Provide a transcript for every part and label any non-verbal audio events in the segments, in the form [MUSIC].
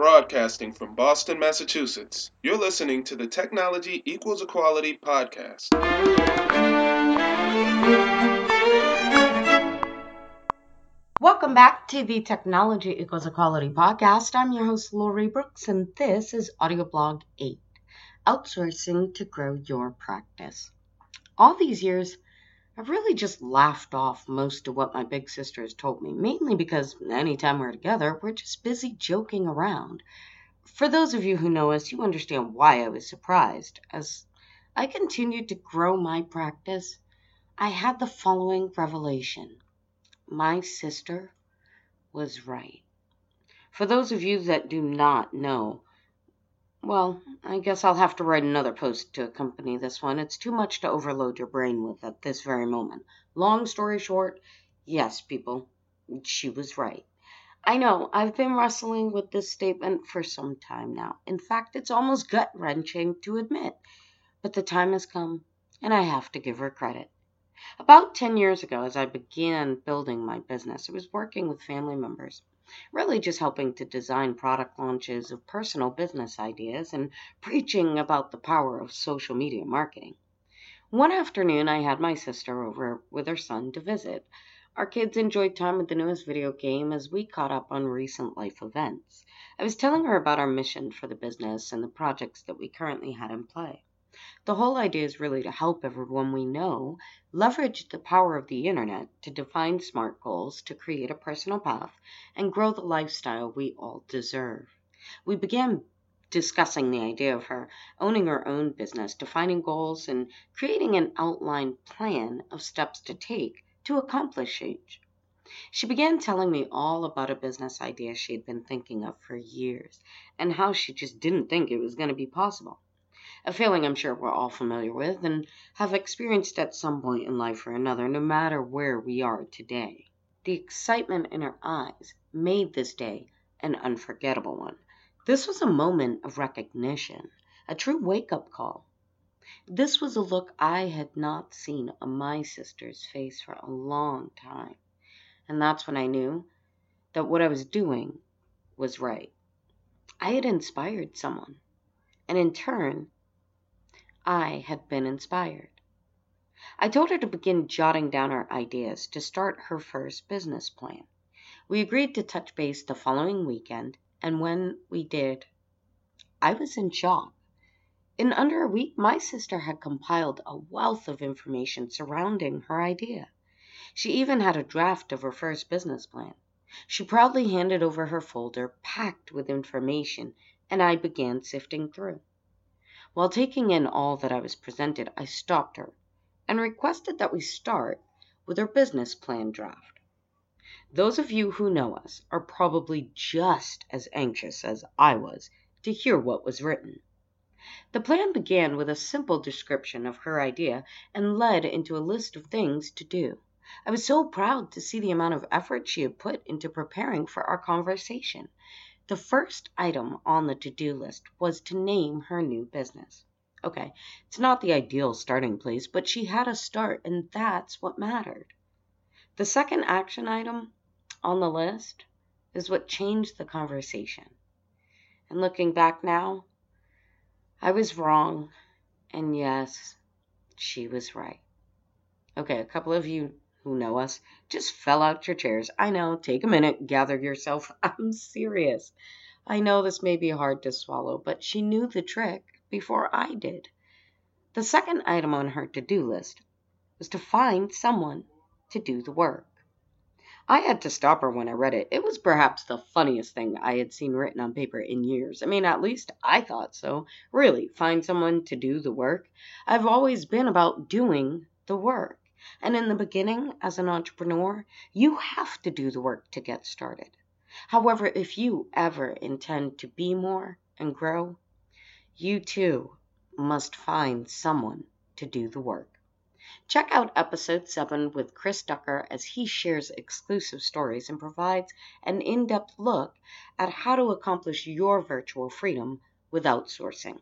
Broadcasting from Boston, Massachusetts, you're listening to the Technology Equals Equality podcast. Welcome back to the Technology Equals Equality podcast. I'm your host, Lori Brooks, and this is Audio Blog 8 Outsourcing to Grow Your Practice. All these years, I've really just laughed off most of what my big sister has told me, mainly because anytime we're together, we're just busy joking around. For those of you who know us, you understand why I was surprised. As I continued to grow my practice, I had the following revelation my sister was right. For those of you that do not know, well, I guess I'll have to write another post to accompany this one. It's too much to overload your brain with at this very moment. Long story short, yes, people, she was right. I know, I've been wrestling with this statement for some time now. In fact, it's almost gut wrenching to admit. But the time has come, and I have to give her credit. About 10 years ago, as I began building my business, I was working with family members really just helping to design product launches of personal business ideas and preaching about the power of social media marketing. One afternoon, I had my sister over with her son to visit. Our kids enjoyed time with the newest video game as we caught up on recent life events. I was telling her about our mission for the business and the projects that we currently had in play. The whole idea is really to help everyone we know leverage the power of the internet to define smart goals, to create a personal path, and grow the lifestyle we all deserve. We began discussing the idea of her owning her own business, defining goals, and creating an outlined plan of steps to take to accomplish each. She began telling me all about a business idea she had been thinking of for years and how she just didn't think it was going to be possible a feeling I'm sure we're all familiar with and have experienced at some point in life or another, no matter where we are today. The excitement in her eyes made this day an unforgettable one. This was a moment of recognition, a true wake up call. This was a look I had not seen on my sister's face for a long time. And that's when I knew that what I was doing was right. I had inspired someone, and in turn, I had been inspired. I told her to begin jotting down our ideas to start her first business plan. We agreed to touch base the following weekend, and when we did, I was in shock. In under a week, my sister had compiled a wealth of information surrounding her idea. She even had a draft of her first business plan. She proudly handed over her folder packed with information, and I began sifting through. While taking in all that I was presented, I stopped her and requested that we start with her business plan draft. Those of you who know us are probably just as anxious as I was to hear what was written. The plan began with a simple description of her idea and led into a list of things to do. I was so proud to see the amount of effort she had put into preparing for our conversation. The first item on the to do list was to name her new business. Okay, it's not the ideal starting place, but she had a start, and that's what mattered. The second action item on the list is what changed the conversation. And looking back now, I was wrong, and yes, she was right. Okay, a couple of you who know us just fell out your chairs. I know, take a minute, gather yourself. [LAUGHS] I'm serious. I know this may be hard to swallow, but she knew the trick before I did. The second item on her to do list was to find someone to do the work. I had to stop her when I read it. It was perhaps the funniest thing I had seen written on paper in years. I mean, at least I thought so. Really, find someone to do the work. I've always been about doing the work. And in the beginning, as an entrepreneur, you have to do the work to get started. However, if you ever intend to be more and grow, you too must find someone to do the work. Check out episode 7 with Chris Ducker as he shares exclusive stories and provides an in depth look at how to accomplish your virtual freedom with outsourcing.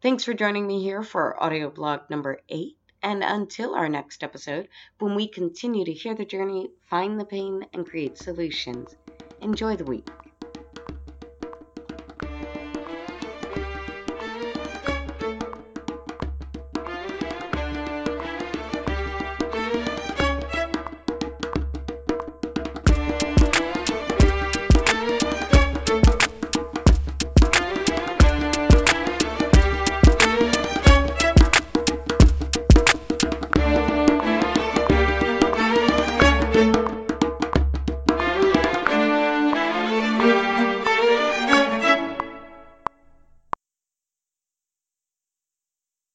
Thanks for joining me here for audio blog number 8. And until our next episode, when we continue to hear the journey, find the pain, and create solutions, enjoy the week.